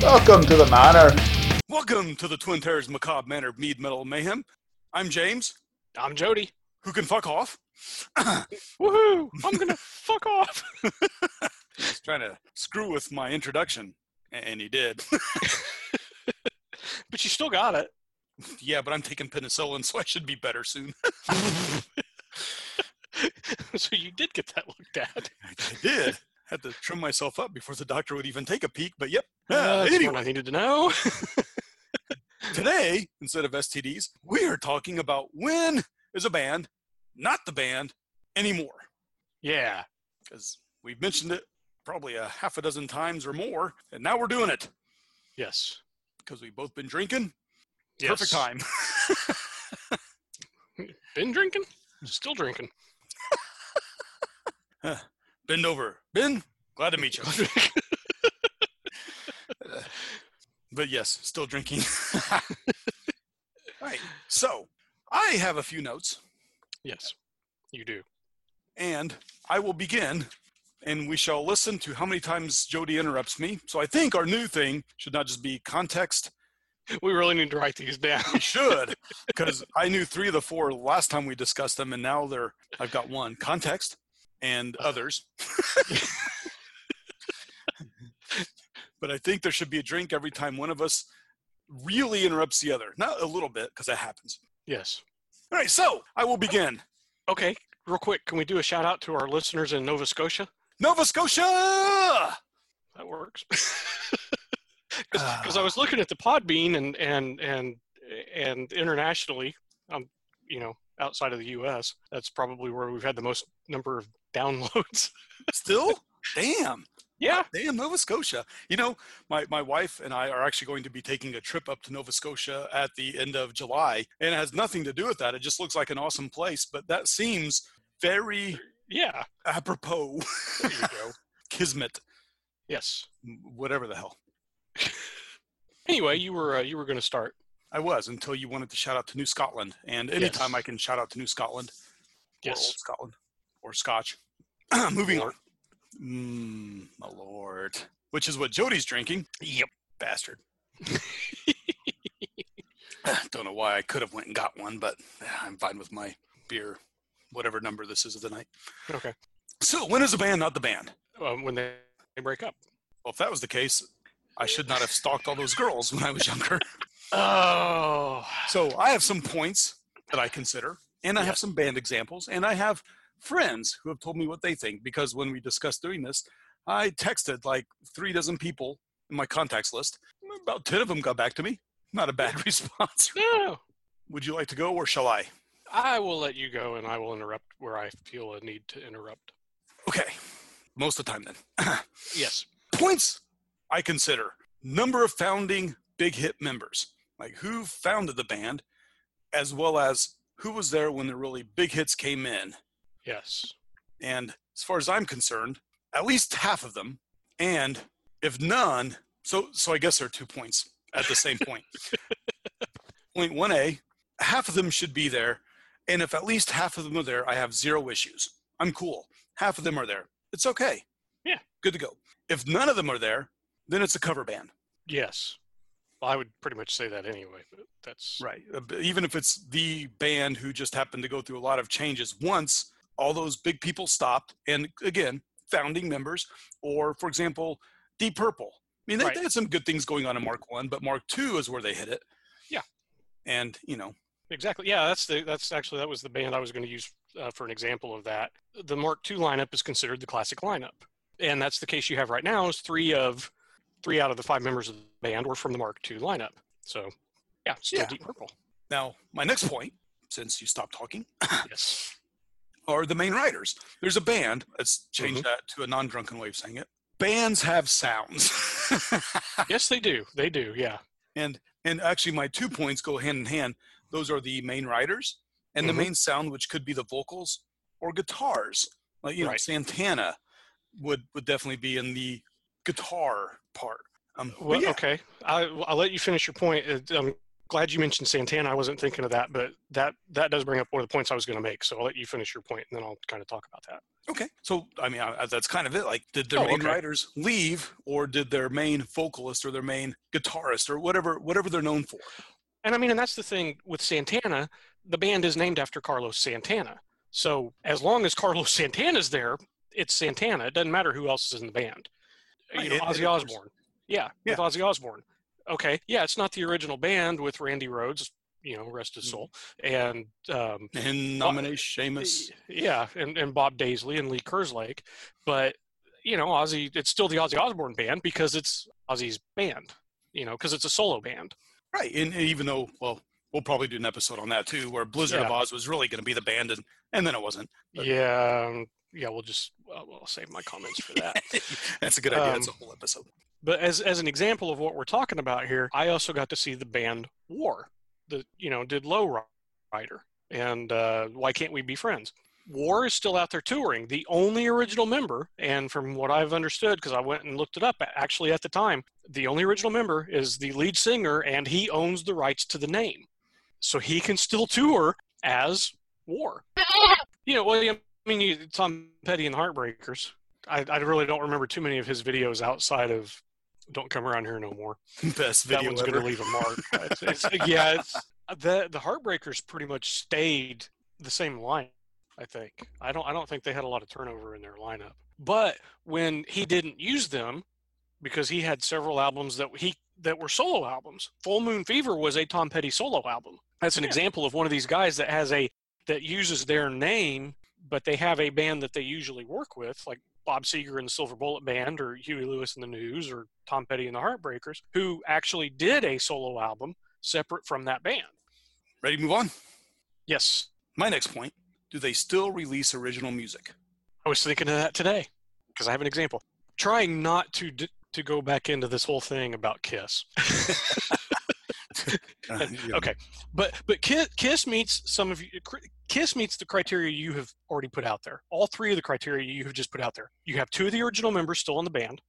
Welcome to the manor. Welcome to the Twin Terrors Macabre Manor Mead Metal Mayhem. I'm James, I'm Jody. who can fuck off. Woohoo! I'm gonna fuck off. He's trying to screw with my introduction, and he did. But you still got it. yeah, but I'm taking penicillin, so I should be better soon. so you did get that looked at. I did. Had to trim myself up before the doctor would even take a peek, but yep. Uh, that's anyway. what I needed to know. Today, instead of STDs, we are talking about when is a band not the band anymore. yeah. Because we've mentioned it probably a half a dozen times or more, and now we're doing it Yes. because we've both been drinking. yes. Perfect time. Been drinking? Still drinking. Bend over. Ben, glad to meet you. but yes, still drinking. All right. So I have a few notes, yes. You do. and I will begin, and we shall listen to how many times Jody interrupts me. So I think our new thing should not just be context. We really need to write these down. We should, because I knew three of the four last time we discussed them, and now they're I've got one context and others. but I think there should be a drink every time one of us really interrupts the other. Not a little bit, because that happens. Yes. All right, so I will begin. Okay. Real quick, can we do a shout out to our listeners in Nova Scotia? Nova Scotia! That works. Because I was looking at the Podbean and and and and internationally, um, you know, outside of the U.S., that's probably where we've had the most number of downloads. Still? Damn. yeah. Damn, Nova Scotia. You know, my, my wife and I are actually going to be taking a trip up to Nova Scotia at the end of July, and it has nothing to do with that. It just looks like an awesome place, but that seems very Yeah. apropos. There you go. Kismet, yes. whatever the hell. Anyway, you were uh, you were going to start. I was until you wanted to shout out to New Scotland, and anytime Yes. I can shout out to New Scotland, Yes. Old Scotland, or Scotch. Moving on. Mm, my lord. Which is what Jody's drinking. Yep. Bastard. Don't know why I could have went and got one, but I'm fine with my beer, whatever number this is of the night. Okay. So when is the band not the band? Um, when they, they break up. Well, if that was the case, I should not have stalked all those girls when I was younger. Oh. So I have some points that I consider, and I have some band examples, and I have friends who have told me what they think because when we discussed doing this, I texted like three dozen people in my contacts list. About 10 of them got back to me. Not a bad response. No. Would you like to go or shall I? I will let you go, and I will interrupt where I feel a need to interrupt. Okay. Most of the time then. Yes. Points I consider number of founding big hit members, like who founded the band, as well as who was there when the really big hits came in. Yes. And as far as I'm concerned, at least half of them, and if none, so so I guess there are two points at the same point. point one A, half of them should be there, and if at least half of them are there, I have zero issues. I'm cool. Half of them are there. It's okay. Yeah. Good to go. If none of them are there, then it's a cover band. Yes. Well, I would pretty much say that anyway, but that's Right. Uh, Even if it's the band who just happened to go through a lot of changes once, all those big people stopped. And again, founding members, or for example, Deep Purple. I mean, they, Right. they had some good things going on in Mark One, but Mark Two is where they hit it. Yeah. And you know, exactly. Yeah, that's the that's actually that was the band I was going to use uh, for an example of that. The Mark two lineup is considered the classic lineup, and that's the case you have right now. Is three of three out of the five members of the band were from the Mark two lineup. So, yeah, still Yeah. Deep Purple. now my next point, since you stopped talking, Yes. Are the main writers. There's a band. Let's change Mm-hmm. that to a non-drunken way of saying it. Bands have sounds. yes, they do. They do. Yeah. and and actually my two points go hand in hand those are the main writers and Mhm. the main sound which could be the vocals or guitars like you know santana would would definitely be in the guitar part um Well, yeah, okay. I, I'll let you finish your point. It, um, glad you mentioned Santana. I wasn't thinking of that, but that that does bring up one of the points I was going to make. So I'll let you finish your point, and then I'll kind of talk about that. Okay, so I mean I, that's kind of it. Like, did their Oh, main okay. writers leave, or did their main vocalist or their main guitarist or whatever whatever they're known for? And I mean, and that's the thing with Santana. The band is named after Carlos Santana. So as long as Carlos Santana's there, it's Santana. It doesn't matter who else is in the band. You know, Ozzy Osbourne. Yeah, with Ozzy Osbourne. Okay, yeah, it's not the original band with Randy Rhoads. You know, rest his soul, and um, And nominate Seamus. yeah, and, and Bob Daisley and Lee Kerslake. But, you know, Ozzy, it's still the Ozzy Osbourne band because it's Ozzy's band, you know, because it's a solo band. Right, and, and even though, well, we'll probably do an episode on that too, where Blizzard of Ozz was really going to be the band, and, and then it wasn't. But- Yeah, um, yeah, we'll just, uh, I'll save my comments for that. That's a good idea. That's a Um, whole episode. But as, as an example of what we're talking about here, I also got to see the band War, that, you know, did Low Rider. And uh, why can't we be friends? War is still out there touring. The only original member, and from what I've understood, because I went and looked it up actually at the time, the only original member is the lead singer, and he owns the rights to the name. So he can still tour as War. You know, well, I mean, Tom Petty and the Heartbreakers. I, I really don't remember too many of his videos outside of "Don't Come Around Here No More." Best video. that video one's ever. going to leave a mark. It's- it's- yeah, it's, the the Heartbreakers pretty much stayed the same line. I think I don't I don't think they had a lot of turnover in their lineup. But when he didn't use them, because he had several albums that he that were solo albums. Full Moon Fever was a Tom Petty solo album. That's an Yeah. example of one of these guys that has a that uses their name, but they have a band that they usually work with, like Bob Seger and the Silver Bullet Band, or Huey Lewis and the News, or Tom Petty and the Heartbreakers, who actually did a solo album separate from that band. Ready to move on? Yes, My next point do they still release original music? I was thinking of that today because I have an example. Trying not to d- to go back into this whole thing about Kiss. Uh, okay, but but Kiss, Kiss meets some of you. Kiss meets the criteria you have already put out there. All three of the criteria you have just put out there. You have two of the original members still in the band,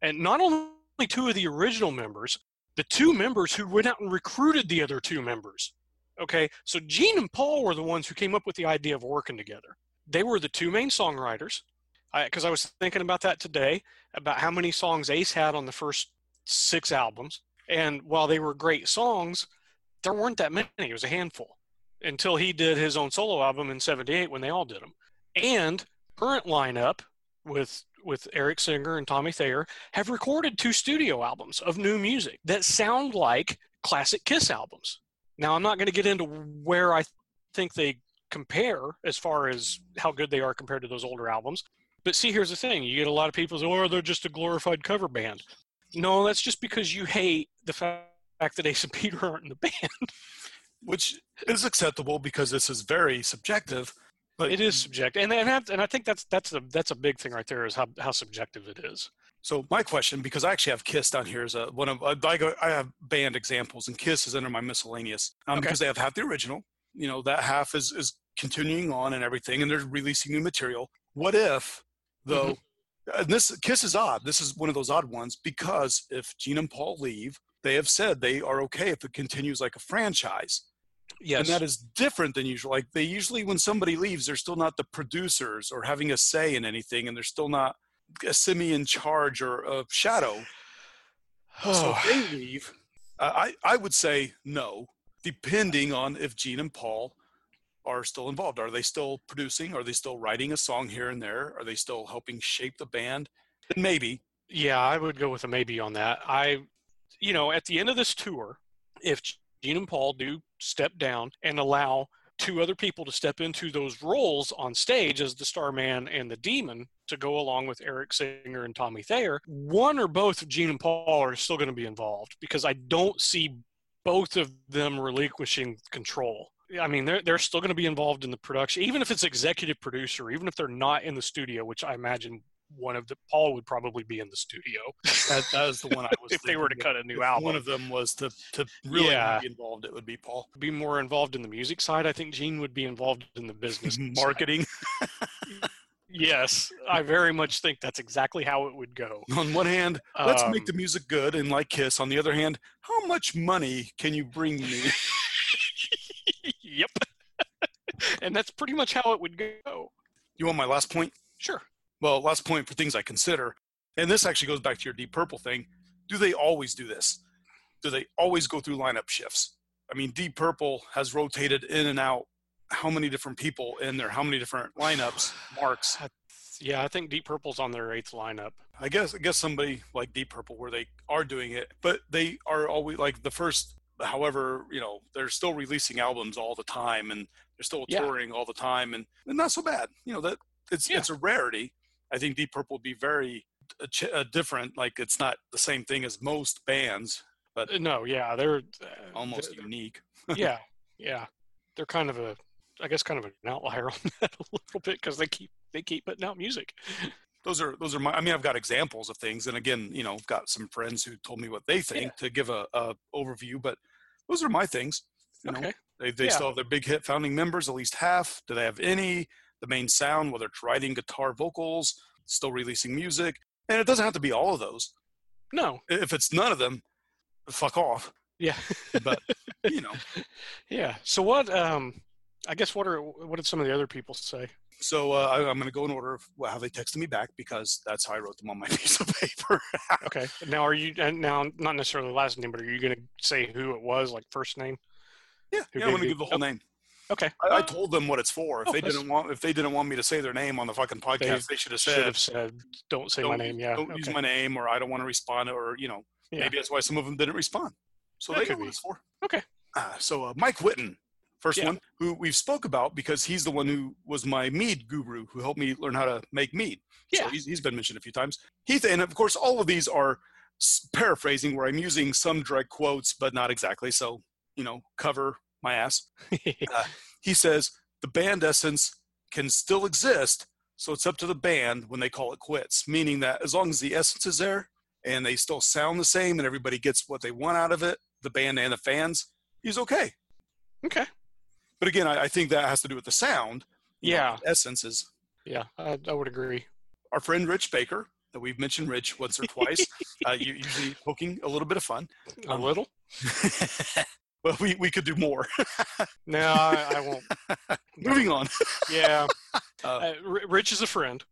and not only two of the original members, the two members who went out and recruited the other two members. Okay, so Gene and Paul were the ones who came up with the idea of working together. They were the two main songwriters. Because I, was thinking about that today, about how many songs Ace had on the first six albums. And while they were great songs, there weren't that many. It was a handful until he did his own solo album in 78 when they all did them. And current lineup with with Eric Singer and Tommy Thayer have recorded two studio albums of new music that sound like classic Kiss albums. Now I'm not going to get into where I think they compare as far as how good they are compared to those older albums. But see, here's the thing: you get a lot of people say, "Oh, they're just a glorified cover band." No, that's just because you hate the fact that Ace and Peter aren't in the band. which is acceptable because this is very subjective. But It is subjective, and and, that, and I think that's that's a that's a big thing right there is how how subjective it is. So my question, because I actually have Kiss down here, is a one of I go I have band examples, and Kiss is under my miscellaneous um, Okay. because they have half the original. You know that half is is continuing on and everything, and they're releasing new material. What if though? Mm-hmm. And this Kiss is odd. This is one of those odd ones because if Gene and Paul leave, they have said they are okay if it continues like a franchise. Yes, And that is different than usual. Like they usually, when somebody leaves, they're still not the producers or having a say in anything, and they're still not a semi in charge or a shadow. So if they leave, uh, I I would say no, depending on if Gene and Paul are still involved. Are they still producing? Are they still writing a song here and there? Are they still helping shape the band? Maybe. Yeah, I would go with a maybe on that. I, you know, at the end of this tour, if Gene and Paul do step down and allow two other people to step into those roles on stage as the Starman and the Demon to go along with Eric Singer and Tommy Thayer, one or both of Gene and Paul are still going to be involved because I don't see both of them relinquishing control. I mean, they're they're still going to be involved in the production, even if it's executive producer, even if they're not in the studio, which I imagine one of the Paul would probably be in the studio That, that is the one I was. if they were to cut a new If album. One of them was to to really Yeah. be involved. It would be Paul. be more involved in the music side. I think Gene would be involved in the business. Marketing. yes, I very much think that's exactly how it would go. On one hand, let's Um, make the music good and like Kiss. On the other hand, how much money can you bring me? yep. And that's pretty much how it would go. you want my last point? Sure. Well, last point for things I consider, and this actually goes back to your Deep Purple thing. Do they always do this? Do they always go through lineup shifts? I mean, Deep Purple has rotated in and out how many different people in there, how many different lineups, marks. Yeah, I think Deep Purple's on their eighth lineup. I guess I guess somebody like Deep Purple where they are doing it, but they are always like the first. However, you know they're still releasing albums all the time, and they're still Yeah. touring all the time, and, and not so bad. You know that it's Yeah. it's a rarity. I think Deep Purple would be very uh, different. Like it's not the same thing as most bands, but Uh, No, yeah, they're uh, almost they're- unique. yeah, yeah. They're kind of a, I guess, kind of an outlier on that a little bit because they keep they keep putting out music. Those are those are my. I mean, I've got examples of things, and again, you know, I've got some friends who told me what they think to give a, a overview. But those are my things. You know, Okay. They, they Yeah. still have their big hit founding members, at least half. Do they have any? The main sound, whether it's writing, guitar, vocals, still releasing music. And it doesn't have to be all of those. No, If it's none of them, fuck off. yeah, But, you know. yeah. So what? Um, I guess what are what did some of the other people say? So uh, I, I'm going to go in order of how they texted me back because that's how I wrote them on my piece of paper. Okay. Now, are you now not necessarily last name, but are you going to say who it was, like first name? Yeah, Who yeah I'm gave going to give the whole name. Okay. I, I told them what it's for. If Oh, they that's- didn't want, if they didn't want me to say their name on the fucking podcast, they, should have should said, have said, "Don't say my don't, name." Yeah. don't use my name, or I don't want to respond, or you know, Yeah. maybe that's why some of them didn't respond. So That they know what it's for. Okay. Uh, so uh, Mike Witten, first Yeah. one, who we've spoke about because he's the one who was my mead guru, who helped me learn how to make mead. So Yeah. he's, he's been mentioned a few times. Heath, and of course, all of these are paraphrasing where I'm using some direct quotes, but not exactly. So you know, cover my ass. He says the band essence can still exist, so it's up to the band when they call it quits. Meaning that as long as the essence is there and they still sound the same and everybody gets what they want out of it, the band and the fans, he's okay. okay. But again, I, I think that has to do with the sound. Yeah. essence is Yeah, I, I would agree. our friend Rich Baker, that we've mentioned Rich once or twice, uh, usually poking a little bit of fun. A Um, little. well, we, we could do more. No, I, I won't. Moving on. Yeah. Uh, Uh, Rich is a friend.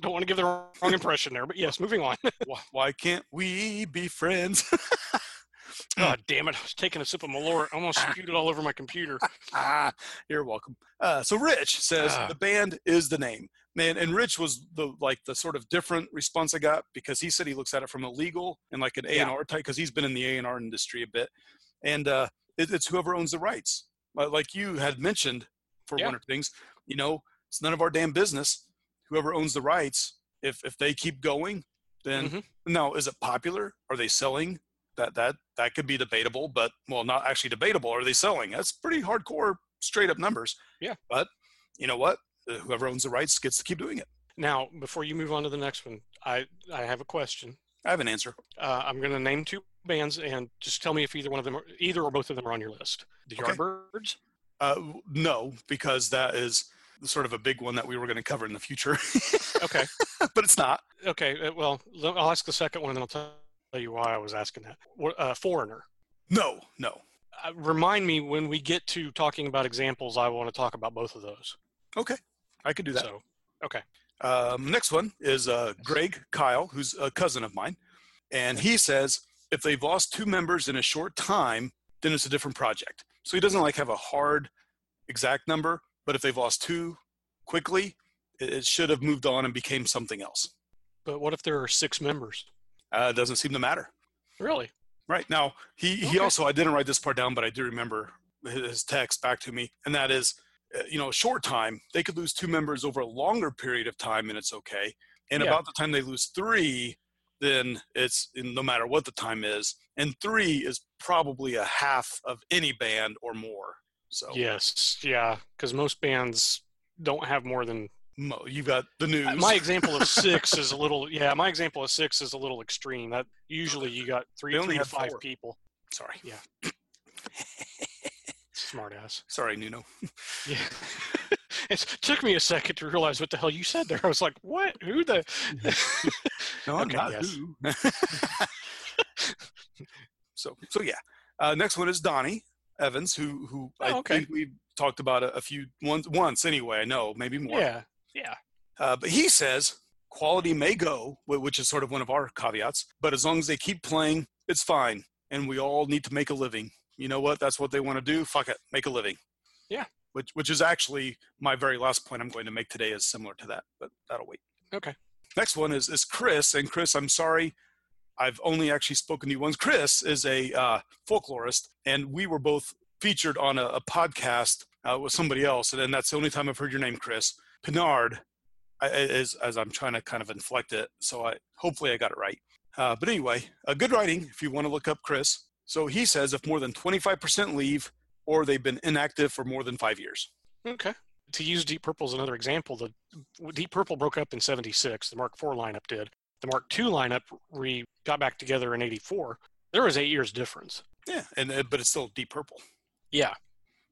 Don't want to give the wrong impression there, but yes, moving on. why, why can't we be friends? God damn it! I was taking a sip of Malort. I almost spewed it all over my computer. ah, you're welcome. Uh, so Rich says Ah. the band is the name, man. And Rich was the like the sort of different response I got because he said he looks at it from a legal and like an A and R type because he's been in the A and R industry a bit, and uh, it, it's whoever owns the rights. Like you had mentioned for Yeah. one of things, you know, it's none of our damn business. Whoever owns the rights, if if they keep going, then Mhm. now is it popular? Are they selling? That that that could be debatable, but well, not actually debatable. Are they selling? That's pretty hardcore, straight up numbers. Yeah. But you know what? Uh, Whoever owns the rights gets to keep doing it. Now, before you move on to the next one, I I have a question. I have an answer. Uh, I'm going to name two bands, and just tell me if either one of them, are, either or both of them, are on your list. The Okay. Yardbirds. Uh, no, because that is sort of a big one that we were going to cover in the future, Okay. but it's not. Okay. uh, Well, I'll ask the second one, and then I'll tell you why I was asking that. What- Uh, Foreigner. No, no. Uh, remind me when we get to talking about examples. I want to talk about both of those. Okay, I could do that. So, okay. Um, next one is uh, Greg Kyle, who's a cousin of mine. And he says if they've lost two members in a short time, then it's a different project. So he doesn't like have a hard exact number, but if they've lost two quickly, it, it should have moved on and became something else. But what if there are six members? Uh, it doesn't seem to matter. Really? Right now, he, he also, I didn't write this part down, but I do remember his text back to me. And that is, you know, a short time, they could lose two members over a longer period of time and it's okay. And Yeah. about the time they lose three, then it's no matter what the time is. And three is probably a half of any band or more. So Yes. Yeah. Because most bands don't have more than you've got the news. Uh, my example of six is a little yeah my example of six is a little extreme that usually you got three three to five four. people sorry, smart ass sorry, Nuno. yeah it took me a second to realize what the hell you said there. I was like, "What? Who the?" No, Okay, not yes. who. so, so yeah. Uh, next one is Donnie Evans, who who I Oh, okay. think we talked about a, a few once once anyway. I know, maybe more. yeah, yeah, Uh, but he says quality may go, which is sort of one of our caveats. But as long as they keep playing, it's fine. And we all need to make a living. You know what? That's what they want to do. Fuck it, make a living. Yeah. Which which is actually my very last point I'm going to make today is similar to that, but that'll wait. okay. Next one is is Chris, and Chris, I'm sorry, I've only actually spoken to you once. Chris is a uh, folklorist, and we were both featured on a, a podcast uh, with somebody else, and then that's the only time I've heard your name, Chris Pinard. I, as as I'm trying to kind of inflect it, so I hopefully I got it right. Uh, but anyway, uh, good writing if you want to look up Chris. So he says if more than 25% leave or they've been inactive for more than five years. Okay. To use Deep Purple as another example, the Deep Purple broke up in '76. The Mark IV lineup did. The Mark II lineup re got back together in '84. There was eight years difference. Yeah, and uh, but it's still Deep Purple. Yeah.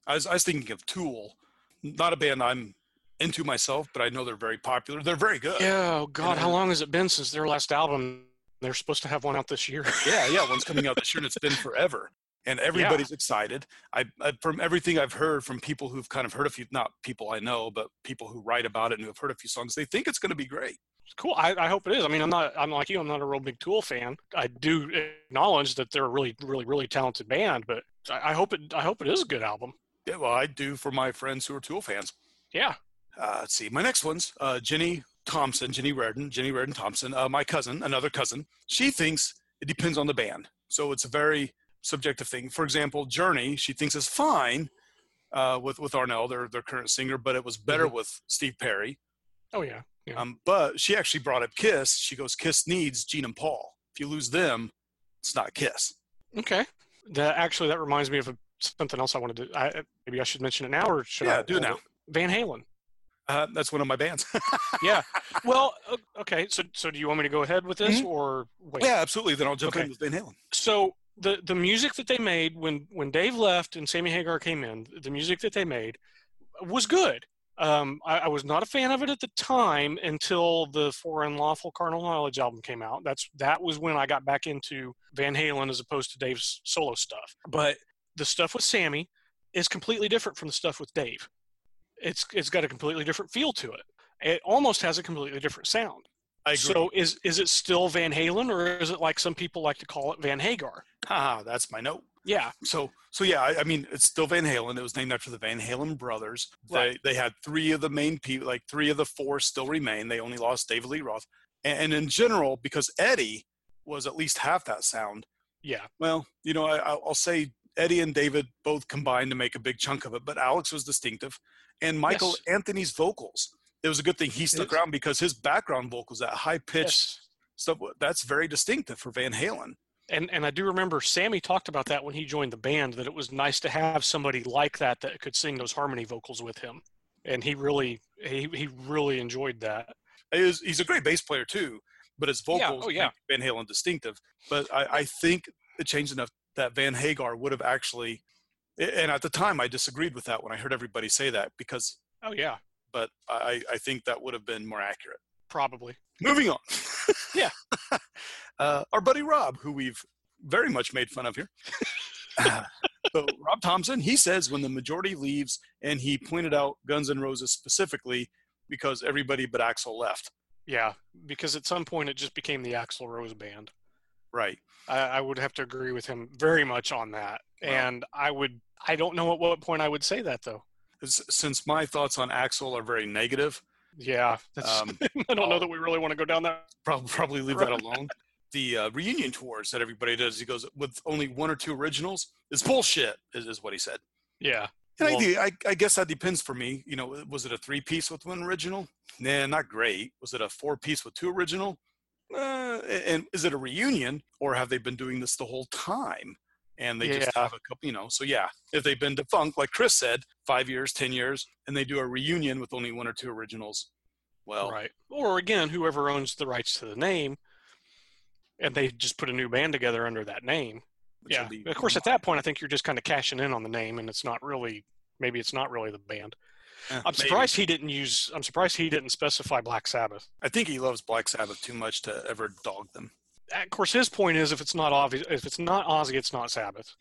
I was, I was thinking of Tool, not a band I'm into myself, but I know they're very popular. They're very good. Yeah. Oh God, And how long has it been since their last album? They're supposed to have one out this year. yeah, yeah. One's coming out this year, and it's been forever. And everybody's excited. I, I from everything I've heard from people who've kind of heard a few, not people I know, but people who write about it and who have heard a few songs, they think it's going to be great. cool. I, I hope it is. I mean, I'm not. I'm like you. I'm not a real big Tool fan. I do acknowledge that they're a really, really, really talented band, but I, I hope it. I hope it is a good album. Yeah, well, I do for my friends who are Tool fans. Yeah. Uh, let's see. My next one's uh, Jenny Thompson, Jenny Reardon, Jenny Reardon Thompson, uh, my cousin, another cousin. She thinks it depends on the band. So it's a very subjective thing. For example, Journey, she thinks is fine uh, with with Arnel, their their current singer, but it was better with Steve Perry. Oh yeah. Yeah. Um, but she actually brought up Kiss. She goes, Kiss needs Gene and Paul. If you lose them, it's not Kiss. Okay. That actually that reminds me of a, something else I wanted to. I, maybe I should mention it now, or should Yeah, I do it now. Van Halen. Uh, that's one of my bands. Yeah. well, okay. So so do you want me to go ahead with this, or wait? yeah, absolutely. Then I'll jump Okay. in with Van Halen. So the the music that they made when when Dave left and Sammy Hagar came in, the music that they made was good. Um, I, I was not a fan of it at the time until the For Unlawful Carnal Knowledge album came out. That's that was when I got back into Van Halen as opposed to Dave's solo stuff. But the stuff with Sammy is completely different from the stuff with Dave. It's it's got a completely different feel to it. It almost has a completely different sound. I agree. So is is it still Van Halen or is it like some people like to call it Van Hagar? Haha, that's my note. Yeah. So, so yeah, I, I mean, it's still Van Halen. It was named after the Van Halen brothers. They Right. they had three of the main people, like three of the four still remain. They only lost David Lee Roth, and, and in general, because Eddie was at least half that sound. Yeah. Well, you know, I, I'll say Eddie and David both combined to make a big chunk of it, but Alex was distinctive, and Michael Yes. Anthony's vocals. It was a good thing he stuck around because his background vocals, that high pitched Yes. stuff, that's very distinctive for Van Halen. And and I do remember Sammy talked about that when he joined the band that it was nice to have somebody like that that could sing those harmony vocals with him. And he really he, he really enjoyed that. He is- he's a great bass player too, but his vocals oh, yeah. oh, yeah. make Van Halen distinctive. But I, I think it changed enough that Van Hagar would have actually, and at the time I disagreed with that when I heard everybody say that because, Oh yeah, but I, I think that would have been more accurate. probably. Moving on. Yeah. uh, our buddy Rob, who we've very much made fun of here. So Rob Thompson, he says when the majority leaves, and he pointed out Guns N' Roses specifically because everybody but Axl left. Yeah, because at some point it just became the Axl Rose band. Right. I, I would have to agree with him very much on that. Wow. And I would I don't know at what point I would say that though. Since my thoughts on Axl are very negative, Yeah, that's, um, I don't know I'll- that we really want to go down that. probably probably leave that alone. The uh, reunion tours that everybody does, he goes with only one or two originals is bullshit, is, is what he said. Yeah, And Well- do- I, I guess that depends for me. You know, was it a three piece with one original? Nah, not great. Was it a four piece with two original? Uh, and is it a reunion or have they been doing this the whole time? And they just have a couple, you know. So yeah, if they've been defunct, like Chris said, five years, ten years, and they do a reunion with only one or two originals, well, right. Or again, whoever owns the rights to the name, and they just put a new band together under that name. which yeah. Of course, at that point, I think you're just kind of cashing in on the name, and it's not really maybe it's not really the band. Eh, I'm maybe. surprised he didn't use. I'm surprised he didn't specify Black Sabbath. I think he loves Black Sabbath too much to ever dog them. Of course, his point is if it's not obvious, if it's not Ozzy, it's not Sabbath.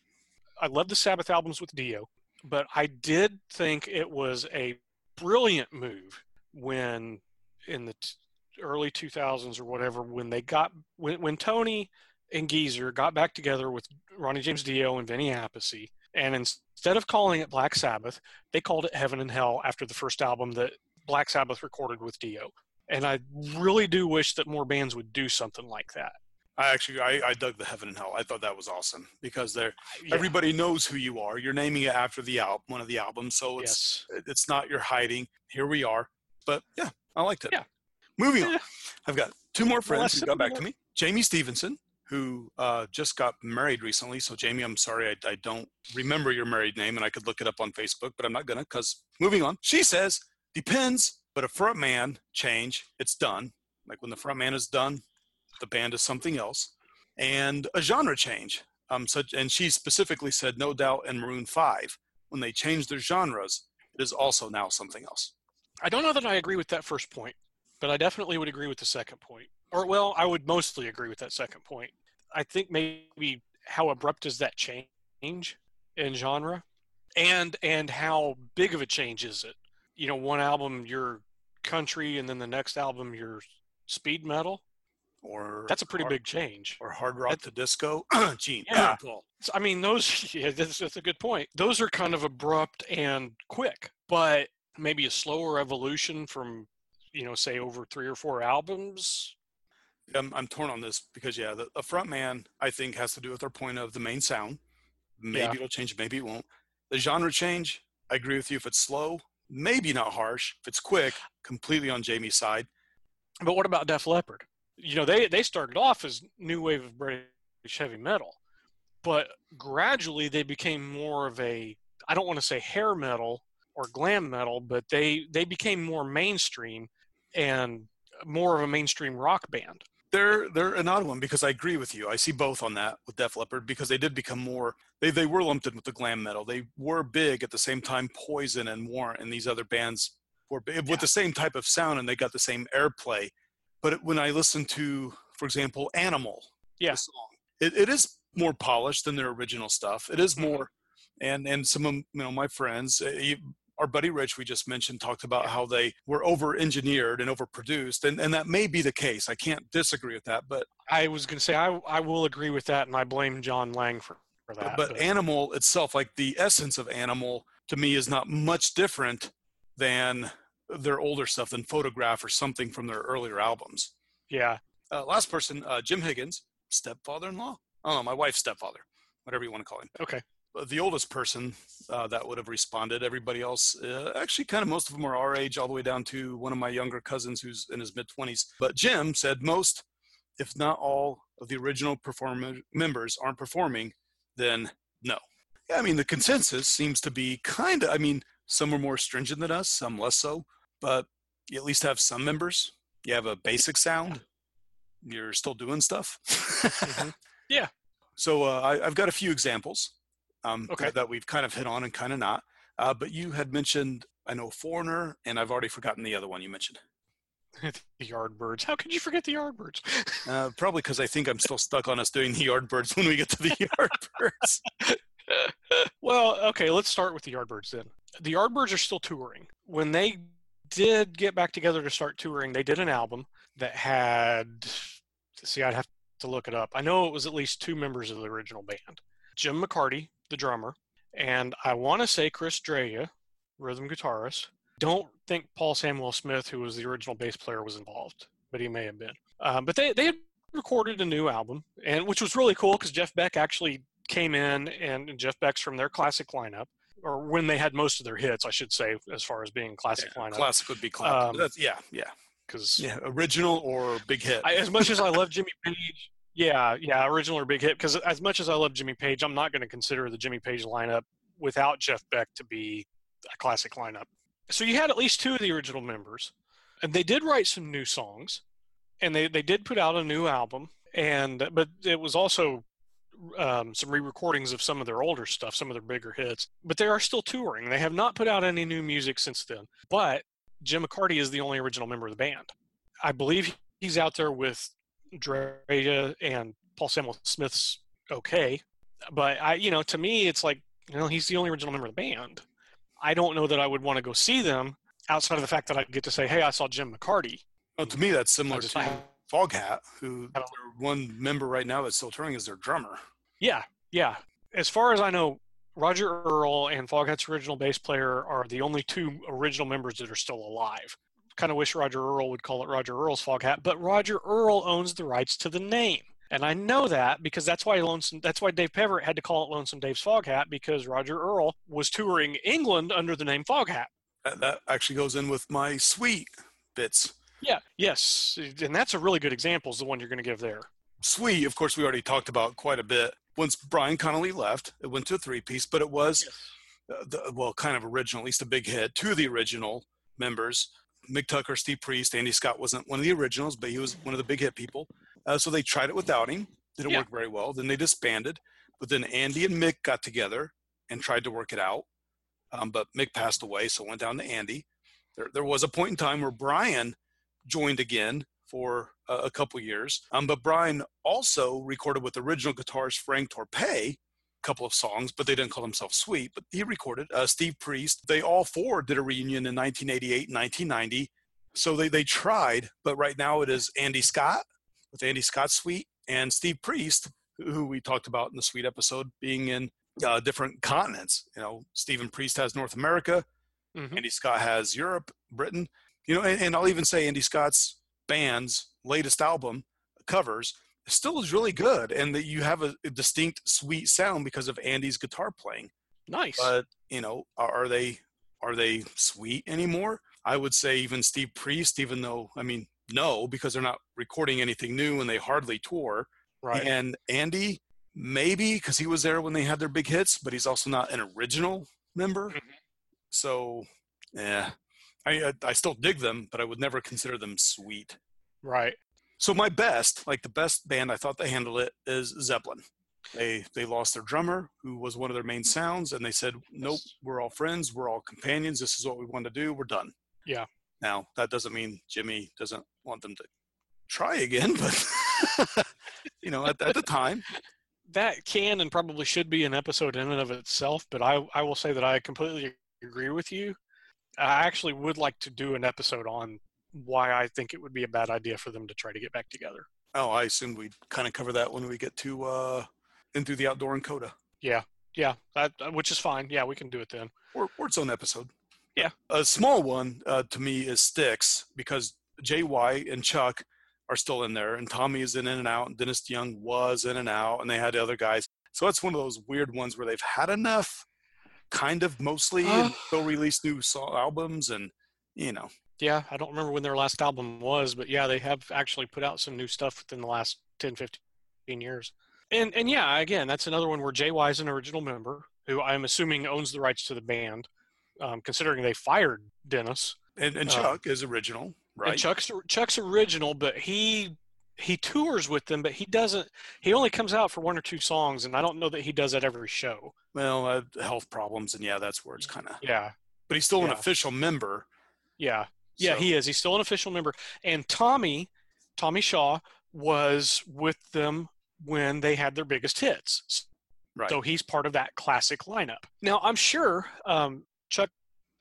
I love the Sabbath albums with Dio, but I did think it was a brilliant move when in the t- early 2000s or whatever when they got when when Tony and Geezer got back together with Ronnie James Dio and Vinnie Appice, and instead of calling it Black Sabbath, they called it Heaven and Hell after the first album that Black Sabbath recorded with Dio. And I really do wish that more bands would do something like that. I actually I, I dug the Heaven and Hell. I thought that was awesome because they're Yeah. everybody knows who you are. You're naming it after the album, one of the albums, so it's yes. it's not you're hiding. Here we are. But yeah, I liked it. Yeah. Moving on. I've got two more friends less who got back to me. Jamie Stevenson, who uh, just got married recently. So Jamie, I'm sorry, I, I don't remember your married name, and I could look it up on Facebook, but I'm not gonna. Cause moving on. She says depends, but a front man change, it's done. Like when the front man is done, the band is something else, and a genre change. Um, such and she specifically said, no doubt, in Maroon Five, when they changed their genres, it is also now something else. I don't know that I agree with that first point, but I definitely would agree with the second point. Or, well, I would mostly agree with that second point. I think maybe how abrupt is that change in genre, and and how big of a change is it? You know, one album you're country, and then the next album you're speed metal. Or That's a pretty hard, big change. Or hard rock That- to disco. Gene, Yeah. I mean, those, yeah, that's, that's a good point. Those are kind of abrupt and quick, but maybe a slower evolution from, you know, say over three or four albums. I'm, I'm torn on this because yeah, the, the front man I think has to do with our point of the main sound. Maybe Yeah. it'll change, maybe it won't. The genre change, I agree with you. If it's slow, maybe not harsh. If it's quick, completely on Jamie's side. But what about Def Leppard? You know, they, they started off as new wave of British heavy metal, but gradually they became more of a, I don't want to say hair metal or glam metal, but they, they became more mainstream and more of a mainstream rock band. They're they're an odd one because I agree with you. I see both on that with Def Leppard because they did become more. They they were lumped in with the glam metal. They were big at the same time. Poison and Warrant and these other bands were big, Yeah. with the same type of sound and they got the same airplay. But it- when I listen to, for example, Animal, Yeah. song, it, it is more polished than their original stuff. It is Mhm. more, and and some of you know my friends, you, our buddy Rich we just mentioned talked about how they were over engineered and overproduced, and and that may be the case. I can't disagree with that, but I was going to say I I will agree with that, and I blame John Lange for, for that. but Animal itself, like the essence of Animal, to me is not much different than their older stuff, than Photograph or something from their earlier albums. yeah, Uh, last person, uh, Jim Higgins, stepfather-in-law. Oh no, my wife's stepfather, whatever you want to call him. okay, the oldest person uh, that would have responded. Everybody else, uh, actually, kind of most of them are our age, all the way down to one of my younger cousins who's in his mid 20s. But Jim said most, if not all, of the original performer members aren't performing, then no. Yeah, I mean, the consensus seems to be kind of, I mean, some are more stringent than us, some less so, but you at least have some members. You have a basic sound. You're still doing stuff. Mhm. Yeah. So uh, I, I've got a few examples um, Okay. that, we've kind of hit on and kind of not. Uh, but you had mentioned, I know, Foreigner, and I've already forgotten the other one you mentioned. the Yardbirds. How could you forget the Yardbirds? Uh, probably because I think I'm still stuck on us doing the Yardbirds when we get to the Yardbirds. well, okay, let's start with the Yardbirds then. The Yardbirds are still touring. When they did get back together to start touring, they did an album that had. See, I'd have to look it up. I know it was at least two members of the original band Jim McCarty, the drummer, and I want to say Chris Dreja, rhythm guitarist. Don't think Paul Samwell-Smith, who was the original bass player, was involved, but he may have been. Um, but they, they had recorded a new album, and which was really cool because Jeff Beck actually came in, and Jeff Beck's from their classic lineup, or when they had most of their hits, I should say, as far as being classic Yeah, lineup. Classic would be classic. Um, yeah, yeah, Because yeah. Original or big hit. I, as much as I love Jimmy Page, yeah, yeah, original or big hit. Because as much as I love Jimmy Page, I'm not going to consider the Jimmy Page lineup without Jeff Beck to be a classic lineup. So you had at least two of the original members, and they did write some new songs, and they they did put out a new album, and but it was also um, some re-recordings of some of their older stuff, some of their bigger hits. But they are still touring. They have not put out any new music since then. But Jim McCarty is the only original member of the band. I believe he's out there with Dreja and Paul Samwell-Smith's okay. But I, you know, to me, it's like, you know, he's the only original member of the band. I don't know that I would want to go see them outside of the fact that I get to say, hey, I saw Jim McCarty. Well, to me, that's similar just- to Foghat, who one member right now that's still touring is their drummer. Yeah, yeah. As far as I know, Roger Earl and Foghat's original bass player are the only two original members that are still alive. Kind of wish Roger Earl would call it Roger Earl's Foghat, but Roger Earl owns the rights to the name. And I know that because that's why Lonesome that's why Dave Peverett had to call it Lonesome Dave's Foghat because Roger Earl was touring England under the name Foghat. that actually goes in with my sweet bits. Yeah. Yes. And that's a really good example, is the one you're going to give there. Sweet, of course, we already talked about quite a bit. Once Brian Connolly left, it went to a three piece, but it was, uh, the, well, kind of original, at least a big hit. to the original members, Mick Tucker, Steve Priest, Andy Scott wasn't one of the originals, but he was one of the big hit people. Uh, so they tried it without him. Didn't Yeah. work very well. Then they disbanded. But then Andy and Mick got together and tried to work it out. Um, but Mick passed away, so it went down to Andy. There, there was a point in time where Brian joined again for a, a couple years. Um, but Brian also recorded with original guitarist Frank Torpey a couple of songs, but they didn't call themselves Sweet. But he recorded uh, Steve Priest. They all four did a reunion in 1988 and 1990. So they, they tried, but right now it is Andy Scott with Andy Scott Sweet and Steve Priest, who we talked about in the Sweet episode, being in uh, different continents. You know, Stephen Priest has North America, Mhm. Andy Scott has Europe, Britain. You know, and, and I'll even say Andy Scott's band's latest album covers still is really good, and that you have a, a distinct, sweet sound because of Andy's guitar playing. Nice. But you know, are, are they are they sweet anymore? I would say even Steve Priest, even though I mean no, because they're not recording anything new and they hardly tour. right. And Andy, maybe because he was there when they had their big hits, but he's also not an original member. Mhm. So, yeah, I, I I still dig them, but I would never consider them sweet. right. So my best, like the best band I thought they handled it, is Zeppelin. They they lost their drummer, who was one of their main sounds, and they said, "Nope, we're all friends, we're all companions. This is what we want to do. We're done." Yeah. Now that doesn't mean Jimmy doesn't want them to try again, but you know, at, at the time, that can and probably should be an episode in and of itself, but I, I will say that I completely agree with you. I actually would like to do an episode on why I think it would be a bad idea for them to try to get back together. oh, I assume we'd kind of cover that when we get to uh, into the outdoor and coda. Yeah, yeah, that, which is fine. Yeah, we can do it then. or, or its own episode. Yeah. A small one uh, to me is Styx because JY and Chuck are still in there, and Tommy is in and out, and Dennis Young was in and out, and they had the other guys. So that's one of those weird ones where they've had enough, kind of mostly, and they'll release new albums, and you know, Yeah, I don't remember when their last album was, but yeah, they have actually put out some new stuff within the last 10, 15 years. And and yeah, again, that's another one where JY is an original member who I'm assuming owns the rights to the band, um, considering they fired Dennis. and, and Uh, Chuck is original, right? And Chuck's Chuck's original, but he he tours with them, but he doesn't. He only comes out for one or two songs, and I don't know that he does that every show. well, uh, health problems, and yeah, that's where it's kind of. Yeah, But he's still an official member. yeah, yeah. so- He is. He's still an official member. And Tommy, Tommy Shaw, was with them when they had their biggest hits. Right. So he's part of that classic lineup. Now I'm sure um, Chuck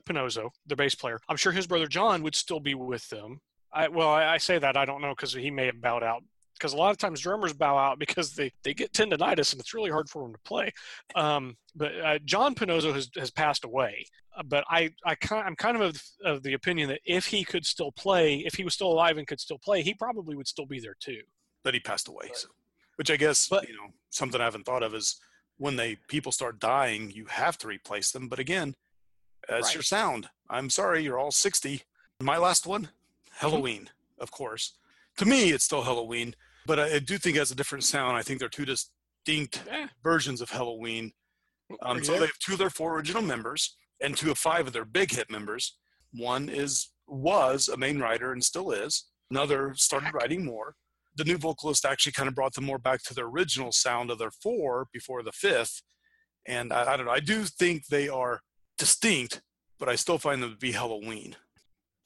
Panozzo, the bass player, I'm sure his brother John would still be with them. I, well, I, I say that I don't know because he may have bowed out. Because a lot of times drummers bow out because they, they get tendonitis and it's really hard for them to play. Um, but uh, John Panozzo has, has passed away. Uh, But I, I I'm kind of, of of the opinion that if he could still play, if he was still alive and could still play, he probably would still be there too. but he passed away. So, which I guess But- you know something I haven't thought of is when they people start dying, you have to replace them. But again, that's Right. your sound. I'm sorry, you're all 60. My last one, Mm-hmm. Helloween, of course. To me, it's still Helloween, but I, I do think it has a different sound. I think they're two distinct Eh. versions of Helloween. Um, so they have two of their four original members and two of five of their big hit members. One is was a main writer and still is. Another started writing more. the new vocalist actually kind of brought them more back to the original sound of their four before the fifth. And I, I don't know. I do think they are distinct, but I still find them to be Helloween.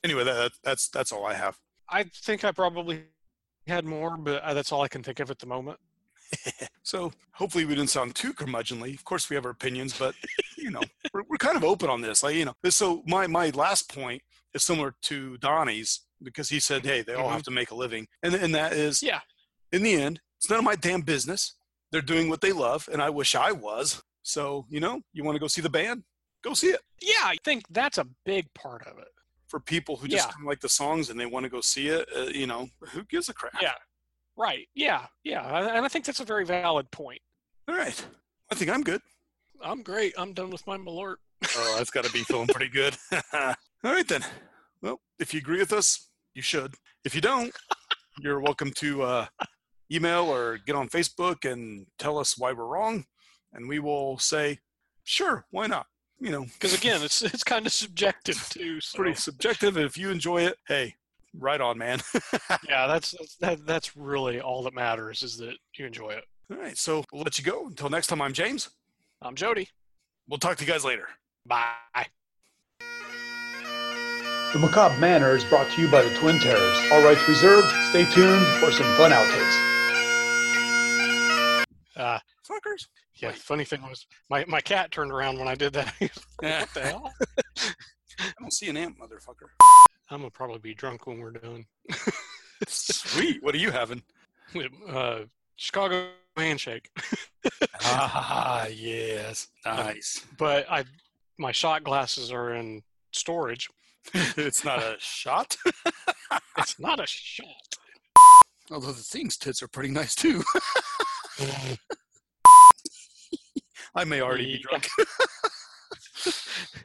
Anyway, that, that's that's all I have. I think I probably had more, but uh, that's all I can think of at the moment. so hopefully we didn't sound too curmudgeonly. Of course we have our opinions, but you know we're, we're kind of open on this. Like you know, so my my last point is similar to Donnie's because he said, hey, they all Mhm. have to make a living, and and that is Yeah. in the end, it's none of my damn business. They're doing what they love, and I wish I was. So you know, you want to go see the band, go see it. Yeah, I think that's a big part of it. For people who just Yeah. kinda like the songs and they want to go see it, uh, you know, who gives a crap? Yeah. Right. Yeah. Yeah. And I think that's a very valid point. All right, I think I'm good. I'm great. I'm done with my Malort. Oh, that's got to be feeling pretty good. All right, then. Well, if you agree with us, you should. If you don't, you're welcome to uh, email or get on Facebook and tell us why we're wrong, and we will say, sure, why not? You know, Because again, it's it's kind of subjective too. So. pretty subjective. And if you enjoy it, hey, right on, man. Yeah, that's that's- that, that's really all that matters is that you enjoy it. All right, so we'll let you go. Until next time, I'm James. I'm Jody. We'll talk to you guys later. Bye. The Macabre Manor is brought to you by the Twin Terrors. All rights reserved. Stay tuned for some fun outtakes. Uh, Fuckers. yeah. Wait. Funny thing was, my, my cat turned around when I did that. What the hell? I don't see an amp, motherfucker. I'm gonna probably be drunk when we're done. Sweet. What are you having? Uh, Chicago handshake. ah, yes. Nice. but I my shot glasses are in storage. it's not a shot. It's not a shot. Although the thing's tits are pretty nice too. I may already be drunk.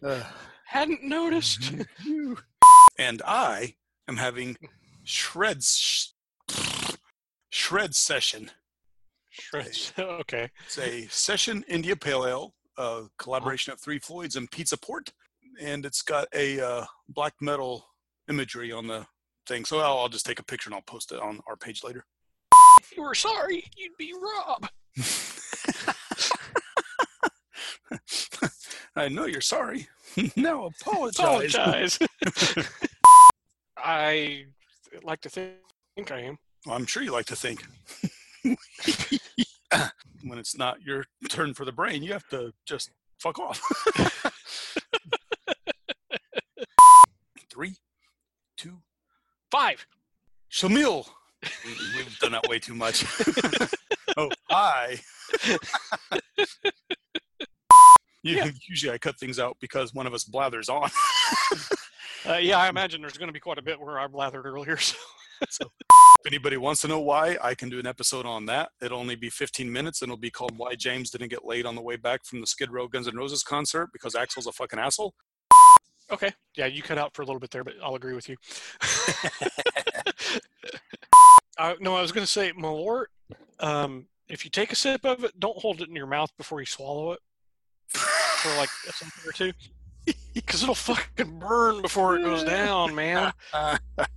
Uh, Hadn't noticed. You. And I am having shreds shred session. Shreds. okay. It's a session India Pale Ale, a collaboration of Three Floyds and Pizza Port, and it's got a uh, black metal imagery on the thing. So I'll, I'll just take a picture and I'll post it on our page later. If you were sorry, you'd be Rob. I know you're sorry. now apologize. Apologize. I like to think I am. Well, I'm sure you like to think. when it's not your turn for the brain, you have to just fuck off. Three, two, Five. Shamil. We've done that way too much. oh, hi. Yeah. Usually I cut things out because one of us blathers on. Uh, yeah, I imagine there's going to be quite a bit where I blathered earlier. So. If anybody wants to know why, I can do an episode on that. It'll only be 15 minutes and it'll be called Why James Didn't Get Laid on the Way Back from the Skid Row Guns N' Roses concert because Axl's a fucking asshole. Okay. Yeah, you cut out for a little bit there, but I'll agree with you. uh, no, I was going to say, Malort, um, if you take a sip of it, don't hold it in your mouth before you swallow it for like a second or two. Because it'll fucking burn before it goes down, man.